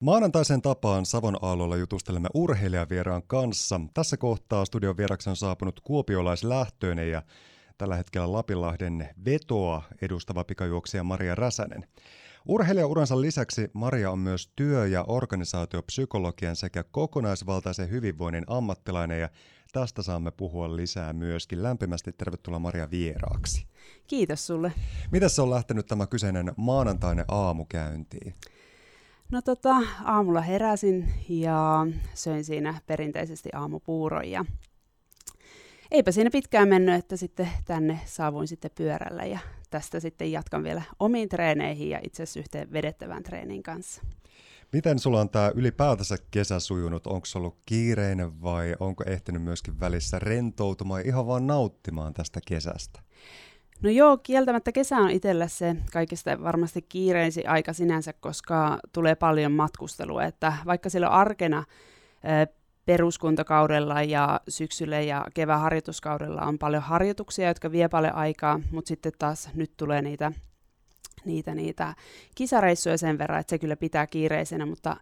Maanantaisen tapaan Savon aallolla jutustelemme urheilijavieraan kanssa. Tässä kohtaa studion vieraksi on saapunut kuopiolaislähtöinen ja tällä hetkellä Lapinlahden vetoa edustava pikajuoksija Maria Räsänen. Urheilijauransa lisäksi Maria on myös työ- ja organisaatiopsykologian sekä kokonaisvaltaisen hyvinvoinnin ammattilainen ja tästä saamme puhua lisää myöskin. Lämpimästi tervetuloa Maria vieraaksi. Kiitos sulle. Miten se on lähtenyt tämä kyseinen maanantainen aamu käyntiin? No tota, aamulla heräsin ja söin siinä perinteisesti aamupuuron ja eipä siinä pitkään mennyt, että sitten tänne saavuin sitten pyörällä ja tästä sitten jatkan vielä omiin treeneihin ja itse asiassa yhteen vedettävän treenin kanssa. Miten sulla on tämä ylipäätänsä kesä sujunut? Onko se ollut kiireinen vai onko ehtinyt myöskin välissä rentoutumaan ihan vaan nauttimaan tästä kesästä? No joo, kieltämättä kesä on itsellä se kaikista varmasti kiireisi aika sinänsä, koska tulee paljon matkustelua, että vaikka silloin arkena peruskuntakaudella ja syksyllä ja kevään harjoituskaudella on paljon harjoituksia, jotka vie paljon aikaa, mutta sitten taas nyt tulee niitä niitä, niitä kisareissuja sen verran, että se kyllä pitää kiireisenä, mutta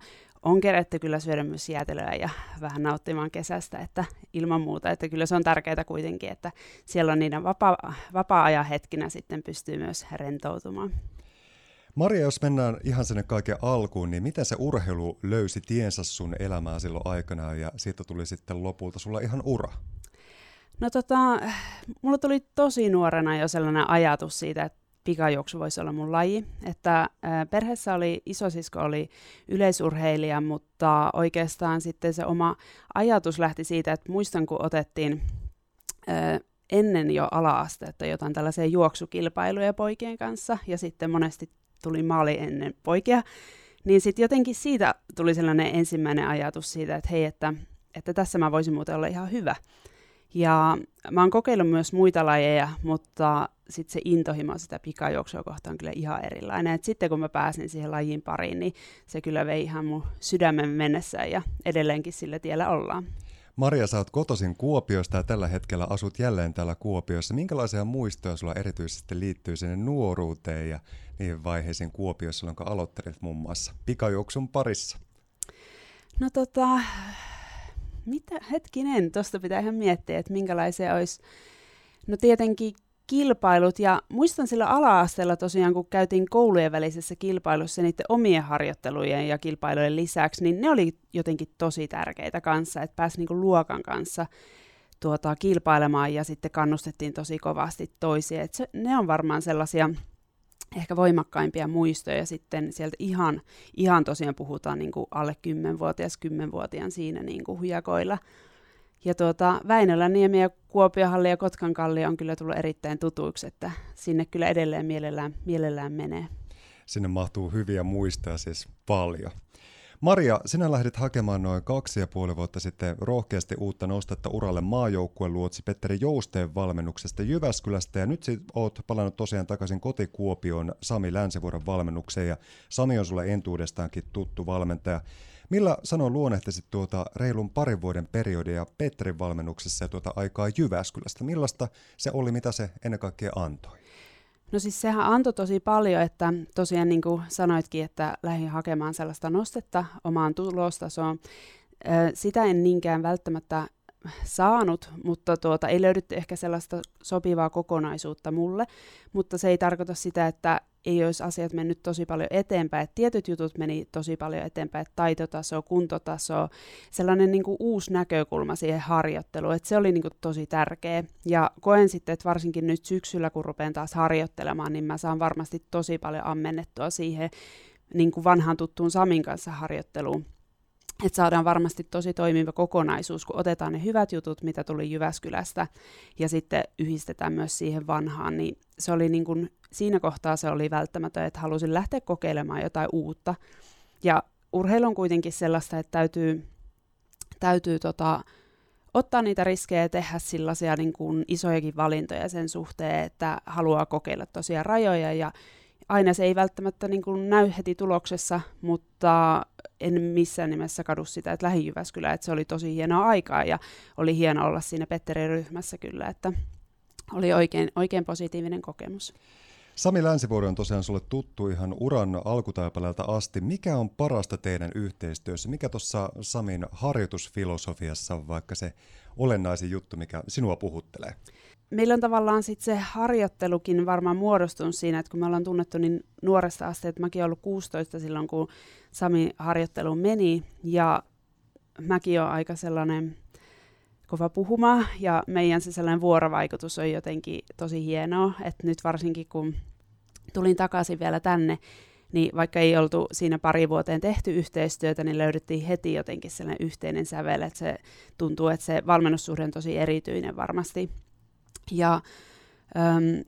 on kerätty kyllä syödä myös jäätelöä ja vähän nauttimaan kesästä, että ilman muuta, että kyllä se on tärkeää kuitenkin, että siellä on niiden vapaa, vapaa-ajan hetkinä sitten pystyy myös rentoutumaan. Maria, jos mennään ihan sinne kaiken alkuun, niin miten se urheilu löysi tiensä sun elämään silloin aikanaan ja siitä tuli sitten lopulta sulla ihan ura? No tota, mulla tuli tosi nuorena jo sellainen ajatus siitä, että pikajuoksu voisi olla mun laji. Että perheessä oli, isosisko oli yleisurheilija, mutta oikeastaan sitten se oma ajatus lähti siitä, että muistan kun otettiin ennen jo ala-astetta jotain tällaisia juoksukilpailuja poikien kanssa, ja sitten monesti tuli maali ennen poikia, niin sitten jotenkin siitä tuli sellainen ensimmäinen ajatus siitä, että hei, että, että tässä mä voisin muuten olla ihan hyvä. Ja mä oon kokeillut myös muita lajeja, mutta sitten se intohimo sitä pikajuoksua kohtaan on kyllä ihan erilainen. Et sitten kun mä pääsin siihen lajin pariin, niin se kyllä vei ihan mun sydämen mennessä ja edelleenkin sillä tiellä ollaan. Maria, sä oot kotoisin Kuopiosta ja tällä hetkellä asut jälleen täällä Kuopiossa. Minkälaisia muistoja sulla erityisesti liittyy sinne nuoruuteen ja niihin vaiheisiin Kuopiossa, jonka aloittelit muun muassa pikajuoksun parissa? No tota, mitä, hetkinen, tuosta pitää ihan miettiä, että minkälaisia olisi. No tietenkin kilpailut, ja muistan sillä ala-asteella tosiaan, kun käytiin koulujen välisessä kilpailussa niiden omien harjoittelujen ja kilpailujen lisäksi, niin ne oli jotenkin tosi tärkeitä kanssa, että pääsi niinku luokan kanssa tuota, kilpailemaan ja sitten kannustettiin tosi kovasti toisia. Et se, ne on varmaan sellaisia ehkä voimakkaimpia muistoja sitten sieltä ihan, ihan tosiaan puhutaan niin kuin alle 10-vuotias, 10-vuotiaan siinä niin kuin hujakoilla. Ja tuota, Väinöläniemi ja Kuopiohalli ja Kotkankalli on kyllä tullut erittäin tutuiksi, että sinne kyllä edelleen mielellään, mielellään menee. Sinne mahtuu hyviä muistoja siis paljon. Maria, sinä lähdit hakemaan noin kaksi ja puoli vuotta sitten rohkeasti uutta nostetta uralle maajoukkueen luotsi Petteri Jousteen valmennuksesta Jyväskylästä ja nyt sit oot palannut tosiaan takaisin kotikuopioon Sami Länsivuoren valmennukseen ja Sami on sulle entuudestaankin tuttu valmentaja. Millä sanoin luonnehtisit tuota reilun parin vuoden periodia Petterin valmennuksessa ja tuota aikaa Jyväskylästä? Millaista se oli, mitä se ennen kaikkea antoi? No siis sehän antoi tosi paljon, että tosiaan niin kuin sanoitkin, että lähdin hakemaan sellaista nostetta omaan tulostasoon. Sitä en niinkään välttämättä saanut, mutta tuota, ei löydytty ehkä sellaista sopivaa kokonaisuutta mulle, mutta se ei tarkoita sitä, että ei olisi asiat mennyt tosi paljon eteenpäin, että tietyt jutut meni tosi paljon eteenpäin, että taitotaso, kuntotaso, sellainen niin kuin uusi näkökulma siihen harjoitteluun, että se oli niin kuin tosi tärkeä. Ja koen sitten, että varsinkin nyt syksyllä, kun rupean taas harjoittelemaan, niin mä saan varmasti tosi paljon ammennettua siihen niin kuin vanhaan tuttuun Samin kanssa harjoitteluun että saadaan varmasti tosi toimiva kokonaisuus, kun otetaan ne hyvät jutut, mitä tuli Jyväskylästä, ja sitten yhdistetään myös siihen vanhaan, niin se oli niin kuin, siinä kohtaa se oli välttämätön, että halusin lähteä kokeilemaan jotain uutta. Ja urheilu on kuitenkin sellaista, että täytyy, täytyy tota, ottaa niitä riskejä ja tehdä sellaisia niin kuin isojakin valintoja sen suhteen, että haluaa kokeilla tosiaan rajoja ja aina se ei välttämättä niin kuin näy heti tuloksessa, mutta en missään nimessä kadu sitä, että lähi että se oli tosi hienoa aikaa ja oli hieno olla siinä Petterin ryhmässä kyllä, että oli oikein, oikein positiivinen kokemus. Sami Länsivuori on tosiaan sulle tuttu ihan uran alkutaipaleelta asti. Mikä on parasta teidän yhteistyössä? Mikä tuossa Samin harjoitusfilosofiassa on vaikka se olennaisin juttu, mikä sinua puhuttelee? Meillä on tavallaan sit se harjoittelukin varmaan muodostunut siinä, että kun me ollaan tunnettu niin nuoresta asti, että mäkin olen ollut 16 silloin, kun Sami harjoittelu meni, ja mäkin olen aika sellainen kova puhuma ja meidän se sellainen vuorovaikutus on jotenkin tosi hienoa, että nyt varsinkin kun tulin takaisin vielä tänne, niin vaikka ei oltu siinä pari vuoteen tehty yhteistyötä, niin löydettiin heti jotenkin sellainen yhteinen sävel, että se tuntuu, että se valmennussuhde on tosi erityinen varmasti. Ja äm,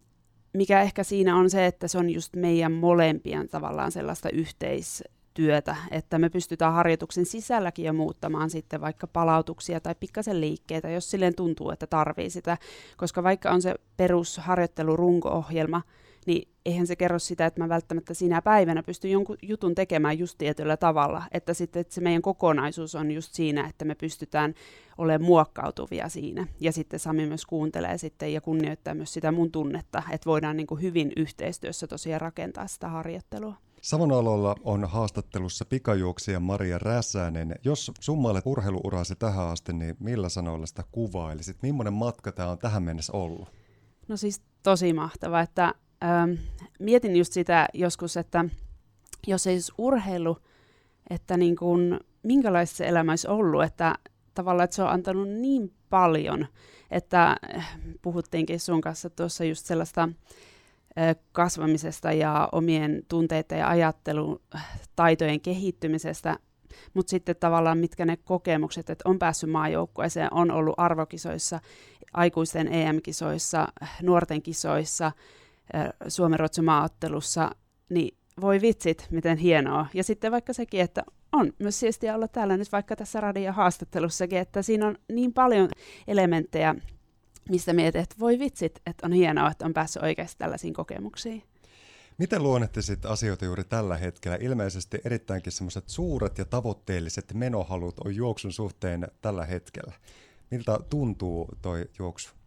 mikä ehkä siinä on se, että se on just meidän molempien tavallaan sellaista yhteis, työtä, että me pystytään harjoituksen sisälläkin jo muuttamaan sitten vaikka palautuksia tai pikkasen liikkeitä, jos silleen tuntuu, että tarvii sitä, koska vaikka on se perusharjoittelu runko-ohjelma, niin eihän se kerro sitä, että mä välttämättä sinä päivänä pystyn jonkun jutun tekemään just tietyllä tavalla, että sitten että se meidän kokonaisuus on just siinä, että me pystytään olemaan muokkautuvia siinä. Ja sitten Sami myös kuuntelee sitten ja kunnioittaa myös sitä mun tunnetta, että voidaan niin kuin hyvin yhteistyössä tosiaan rakentaa sitä harjoittelua. Savonalolla on haastattelussa pikajuoksija Maria Räsänen. Jos summailet urheiluurasi tähän asti, niin millä sanoilla sitä kuvailisit? Millainen matka tämä on tähän mennessä ollut? No siis tosi mahtava, että ähm, mietin just sitä joskus, että jos ei olisi urheilu, että niin kuin, minkälaista se elämä olisi ollut, että tavallaan että se on antanut niin paljon, että äh, puhuttiinkin sun kanssa tuossa just sellaista kasvamisesta ja omien tunteiden ja ajattelutaitojen kehittymisestä, mutta sitten tavallaan mitkä ne kokemukset, että on päässyt maajoukkueeseen, on ollut arvokisoissa, aikuisten EM-kisoissa, nuorten kisoissa, Suomen maaottelussa, niin voi vitsit, miten hienoa. Ja sitten vaikka sekin, että on myös siistiä olla täällä nyt vaikka tässä radiohaastattelussakin, että siinä on niin paljon elementtejä, mistä mietit, että voi vitsit, että on hienoa, että on päässyt oikeasti tällaisiin kokemuksiin. Miten luonnehtisit asioita juuri tällä hetkellä? Ilmeisesti erittäinkin semmoiset suuret ja tavoitteelliset menohalut on juoksun suhteen tällä hetkellä. Miltä tuntuu toi juoksu?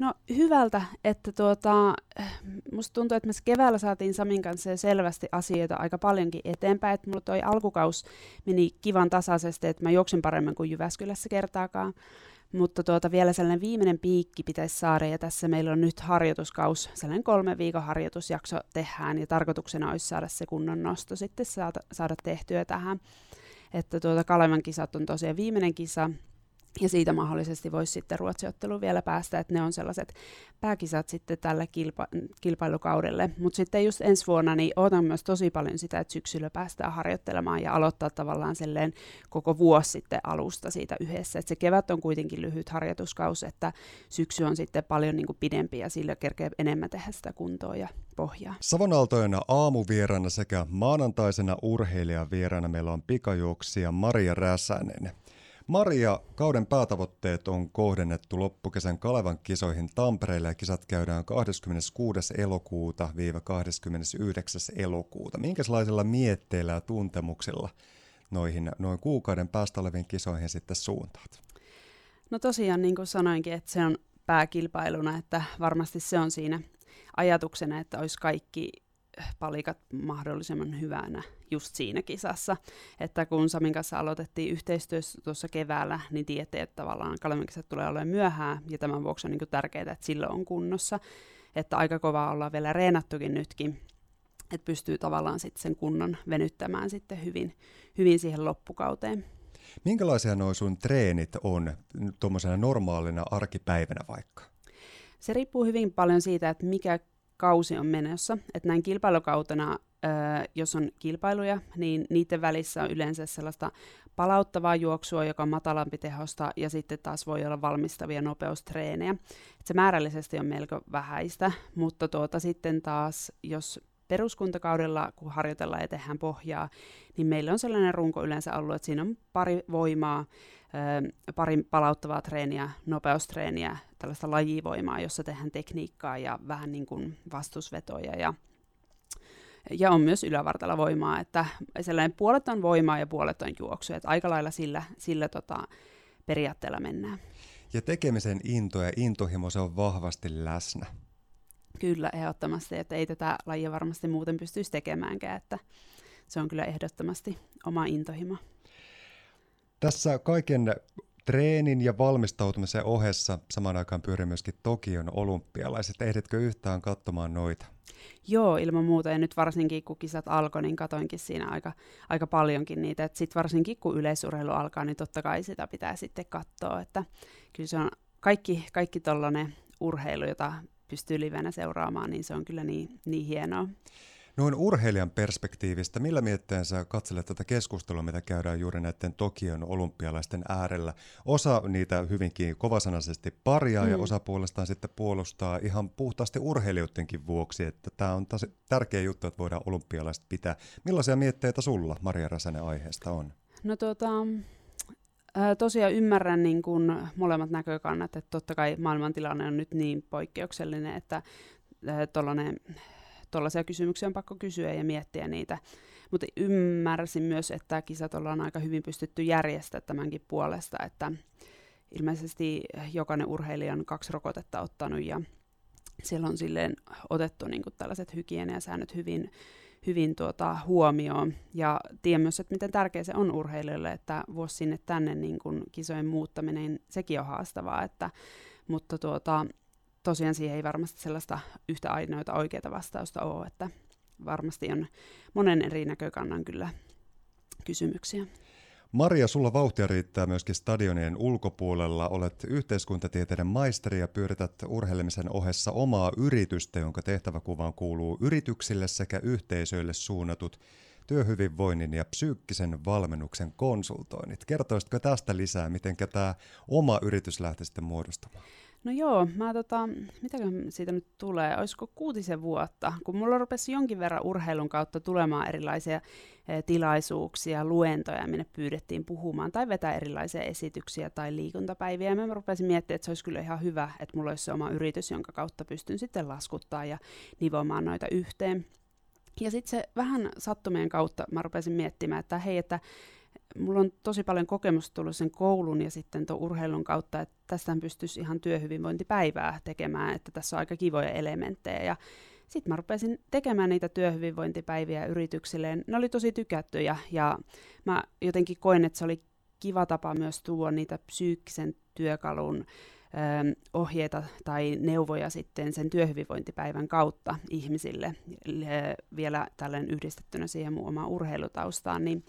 No hyvältä, että tuota, musta tuntuu, että me keväällä saatiin Samin kanssa selvästi asioita aika paljonkin eteenpäin, että mulla toi alkukaus meni kivan tasaisesti, että mä juoksin paremmin kuin Jyväskylässä kertaakaan. Mutta tuota, vielä sellainen viimeinen piikki pitäisi saada, ja tässä meillä on nyt harjoituskaus, sellainen kolme viikon harjoitusjakso tehdään, ja tarkoituksena olisi saada se kunnon nosto sitten saada, saada tehtyä tähän. Että tuota, Kalevan kisat on tosiaan viimeinen kisa, ja siitä mahdollisesti voisi sitten ruotsiottelu vielä päästä, että ne on sellaiset pääkisat sitten tälle kilpa- kilpailukaudelle. Mutta sitten just ensi vuonna niin odotan myös tosi paljon sitä, että syksyllä päästään harjoittelemaan ja aloittaa tavallaan silleen koko vuosi sitten alusta siitä yhdessä. Et se kevät on kuitenkin lyhyt harjoituskausi, että syksy on sitten paljon niin kuin pidempi ja sillä kerkee enemmän tehdä sitä kuntoa ja pohjaa. Savonaltoina aamuvieraana sekä maanantaisena urheilijavieraana meillä on pikajuoksija Maria Räsänen. Maria, kauden päätavoitteet on kohdennettu loppukesän Kalevan kisoihin Tampereelle ja kisat käydään 26. elokuuta 29. elokuuta. Minkälaisilla mietteillä ja tuntemuksilla noihin noin kuukauden päästä oleviin kisoihin sitten suuntaat? No tosiaan niin kuin sanoinkin, että se on pääkilpailuna, että varmasti se on siinä ajatuksena, että olisi kaikki palikat mahdollisimman hyvänä just siinä kisassa. Että kun Samin kanssa aloitettiin yhteistyössä tuossa keväällä, niin tiedätte, että tavallaan Kalemin kisat tulee olemaan myöhään, ja tämän vuoksi on niin tärkeää, että sillä on kunnossa. Että aika kovaa ollaan vielä reenattukin nytkin, että pystyy tavallaan sitten sen kunnon venyttämään sitten hyvin, hyvin siihen loppukauteen. Minkälaisia nuo sun treenit on tuommoisena normaalina arkipäivänä vaikka? Se riippuu hyvin paljon siitä, että mikä kausi on menossa. Että näin kilpailukautena, jos on kilpailuja, niin niiden välissä on yleensä sellaista palauttavaa juoksua, joka on matalampi tehosta, ja sitten taas voi olla valmistavia nopeustreenejä. Et se määrällisesti on melko vähäistä, mutta tuota, sitten taas, jos peruskuntakaudella, kun harjoitellaan ja tehdään pohjaa, niin meillä on sellainen runko yleensä ollut, että siinä on pari voimaa, pari palauttavaa treeniä, nopeustreeniä, tällaista lajivoimaa, jossa tehdään tekniikkaa ja vähän niin kuin vastusvetoja ja ja on myös voimaa, että sellainen puolet on voimaa ja puolet on juoksu, että aika lailla sillä, sillä tota, periaatteella mennään. Ja tekemisen into ja intohimo, se on vahvasti läsnä. Kyllä, ehdottomasti, että ei tätä lajia varmasti muuten pystyisi tekemäänkään, että se on kyllä ehdottomasti oma intohimo. Tässä kaiken treenin ja valmistautumisen ohessa samaan aikaan pyörii myöskin Tokion olympialaiset. Ehditkö yhtään katsomaan noita? Joo, ilman muuta. Ja nyt varsinkin kun kisat alkoi, niin katoinkin siinä aika, aika paljonkin niitä. Sitten varsinkin kun yleisurheilu alkaa, niin totta kai sitä pitää sitten katsoa. Että kyllä se on kaikki, kaikki tollainen urheilu, jota pystyy livenä seuraamaan, niin se on kyllä niin, niin hienoa. Noin urheilijan perspektiivistä, millä mietteen sä katselet tätä keskustelua, mitä käydään juuri näiden Tokion olympialaisten äärellä? Osa niitä hyvinkin kovasanaisesti paria mm. ja osa puolestaan sitten puolustaa ihan puhtaasti urheilijoidenkin vuoksi, että tämä on tosi tärkeä juttu, että voidaan olympialaiset pitää. Millaisia mietteitä sulla, Maria Räsänen, aiheesta on? No tota, tosiaan ymmärrän niin kun molemmat näkökannat, että totta kai maailmantilanne on nyt niin poikkeuksellinen, että tuollainen tuollaisia kysymyksiä on pakko kysyä ja miettiä niitä. Mutta ymmärsin myös, että kisat ollaan aika hyvin pystytty järjestämään tämänkin puolesta, että ilmeisesti jokainen urheilija on kaksi rokotetta ottanut ja siellä on silleen otettu niin kuin tällaiset hygieniasäännöt hyvin, hyvin tuota, huomioon. Ja tiedän myös, että miten tärkeä se on urheilijoille, että vuosi sinne tänne niin kuin kisojen muuttaminen, sekin on haastavaa. Että, mutta tuota, tosiaan siihen ei varmasti sellaista yhtä ainoita oikeaa vastausta ole, että varmasti on monen eri näkökannan kyllä kysymyksiä. Maria, sulla vauhtia riittää myöskin stadionien ulkopuolella. Olet yhteiskuntatieteiden maisteri ja pyörität urheilemisen ohessa omaa yritystä, jonka tehtäväkuvaan kuuluu yrityksille sekä yhteisöille suunnatut työhyvinvoinnin ja psyykkisen valmennuksen konsultoinnit. Kertoisitko tästä lisää, miten tämä oma yritys lähtee sitten muodostamaan? No joo, mä tota, mitä siitä nyt tulee, olisiko kuutisen vuotta, kun mulla rupesi jonkin verran urheilun kautta tulemaan erilaisia e, tilaisuuksia, luentoja, minne pyydettiin puhumaan tai vetää erilaisia esityksiä tai liikuntapäiviä. Ja mä rupesin miettimään, että se olisi kyllä ihan hyvä, että mulla olisi se oma yritys, jonka kautta pystyn sitten laskuttaa ja nivomaan noita yhteen. Ja sitten se vähän sattumien kautta mä rupesin miettimään, että hei, että mulla on tosi paljon kokemusta tullut sen koulun ja sitten tuon urheilun kautta, että tästä pystyisi ihan työhyvinvointipäivää tekemään, että tässä on aika kivoja elementtejä. Ja sitten mä rupesin tekemään niitä työhyvinvointipäiviä yrityksilleen. Ne oli tosi tykättyjä ja mä jotenkin koen, että se oli kiva tapa myös tuoda niitä psyykkisen työkalun ö, ohjeita tai neuvoja sitten sen työhyvinvointipäivän kautta ihmisille vielä tällainen yhdistettynä siihen mun omaan urheilutaustaan, niin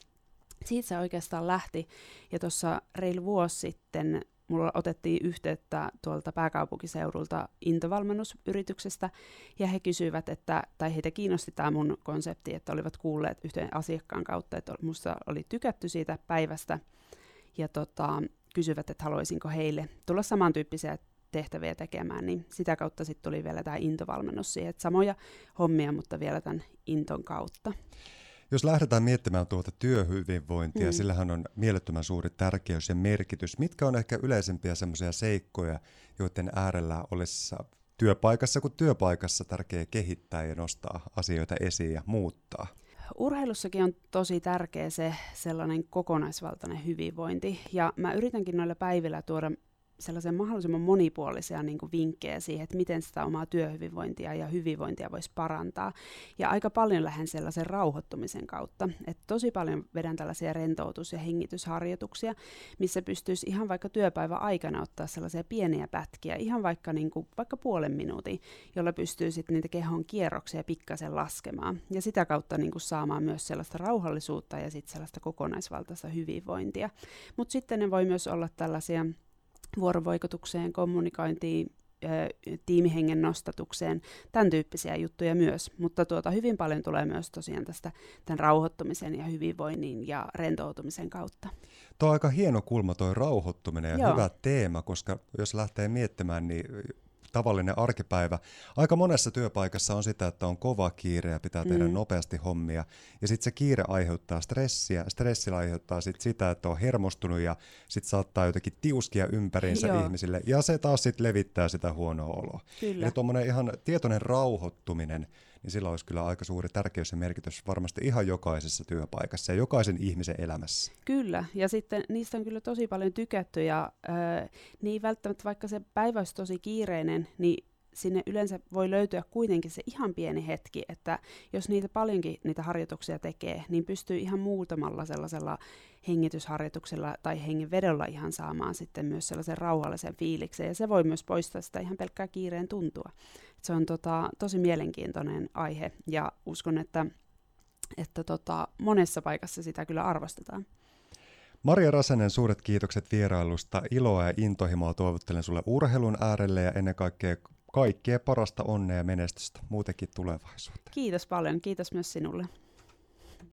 siitä se oikeastaan lähti. Ja tuossa reilu vuosi sitten mulla otettiin yhteyttä tuolta pääkaupunkiseudulta intovalmennusyrityksestä, ja he kysyivät, että, tai heitä kiinnosti tämä mun konsepti, että olivat kuulleet yhteen asiakkaan kautta, että musta oli tykätty siitä päivästä, ja tota, kysyvät, että haluaisinko heille tulla samantyyppisiä tehtäviä tekemään, niin sitä kautta sitten tuli vielä tämä intovalmennus siihen, että samoja hommia, mutta vielä tämän inton kautta. Jos lähdetään miettimään tuota työhyvinvointia, mm. sillähän on mielettömän suuri tärkeys ja merkitys. Mitkä on ehkä yleisempiä semmoisia seikkoja, joiden äärellä olisi työpaikassa kuin työpaikassa tärkeää kehittää ja nostaa asioita esiin ja muuttaa? Urheilussakin on tosi tärkeä se sellainen kokonaisvaltainen hyvinvointi, ja mä yritänkin noilla päivillä tuoda sellaisen mahdollisimman monipuolisia niin kuin vinkkejä siihen, että miten sitä omaa työhyvinvointia ja hyvinvointia voisi parantaa. Ja aika paljon lähden sellaisen rauhoittumisen kautta. että tosi paljon vedän tällaisia rentoutus- ja hengitysharjoituksia, missä pystyisi ihan vaikka työpäivän aikana ottaa sellaisia pieniä pätkiä, ihan vaikka, niin kuin, vaikka puolen minuutin, jolla pystyy sitten niitä kehon kierroksia pikkasen laskemaan. Ja sitä kautta niin kuin saamaan myös sellaista rauhallisuutta ja sitten sellaista kokonaisvaltaista hyvinvointia. Mutta sitten ne voi myös olla tällaisia vuorovaikutukseen, kommunikointiin, tiimihengen nostatukseen, tämän tyyppisiä juttuja myös. Mutta tuota, hyvin paljon tulee myös tosiaan tästä tämän rauhoittumisen ja hyvinvoinnin ja rentoutumisen kautta. Tuo on aika hieno kulma tuo rauhoittuminen ja Joo. hyvä teema, koska jos lähtee miettimään, niin tavallinen arkipäivä. Aika monessa työpaikassa on sitä, että on kova kiire ja pitää tehdä mm. nopeasti hommia. Ja sitten se kiire aiheuttaa stressiä. Stressillä aiheuttaa sit sitä, että on hermostunut ja sitten saattaa jotenkin tiuskia ympäriinsä Joo. ihmisille. Ja se taas sitten levittää sitä huonoa oloa. Kyllä. Eli tuommoinen ihan tietoinen rauhoittuminen niin sillä olisi kyllä aika suuri tärkeys ja merkitys varmasti ihan jokaisessa työpaikassa ja jokaisen ihmisen elämässä. Kyllä, ja sitten niistä on kyllä tosi paljon tykätty, ja äh, niin välttämättä vaikka se päivä olisi tosi kiireinen, niin sinne yleensä voi löytyä kuitenkin se ihan pieni hetki, että jos niitä paljonkin niitä harjoituksia tekee, niin pystyy ihan muutamalla sellaisella hengitysharjoituksella tai hengenvedolla ihan saamaan sitten myös sellaisen rauhallisen fiiliksen, ja se voi myös poistaa sitä ihan pelkkää kiireen tuntua. Se on tota, tosi mielenkiintoinen aihe, ja uskon, että, että tota, monessa paikassa sitä kyllä arvostetaan. Maria Rasanen, suuret kiitokset vierailusta. Iloa ja intohimoa toivottelen sulle urheilun äärelle ja ennen kaikkea kaikkea parasta onnea ja menestystä muutenkin tulevaisuuteen. Kiitos paljon, kiitos myös sinulle.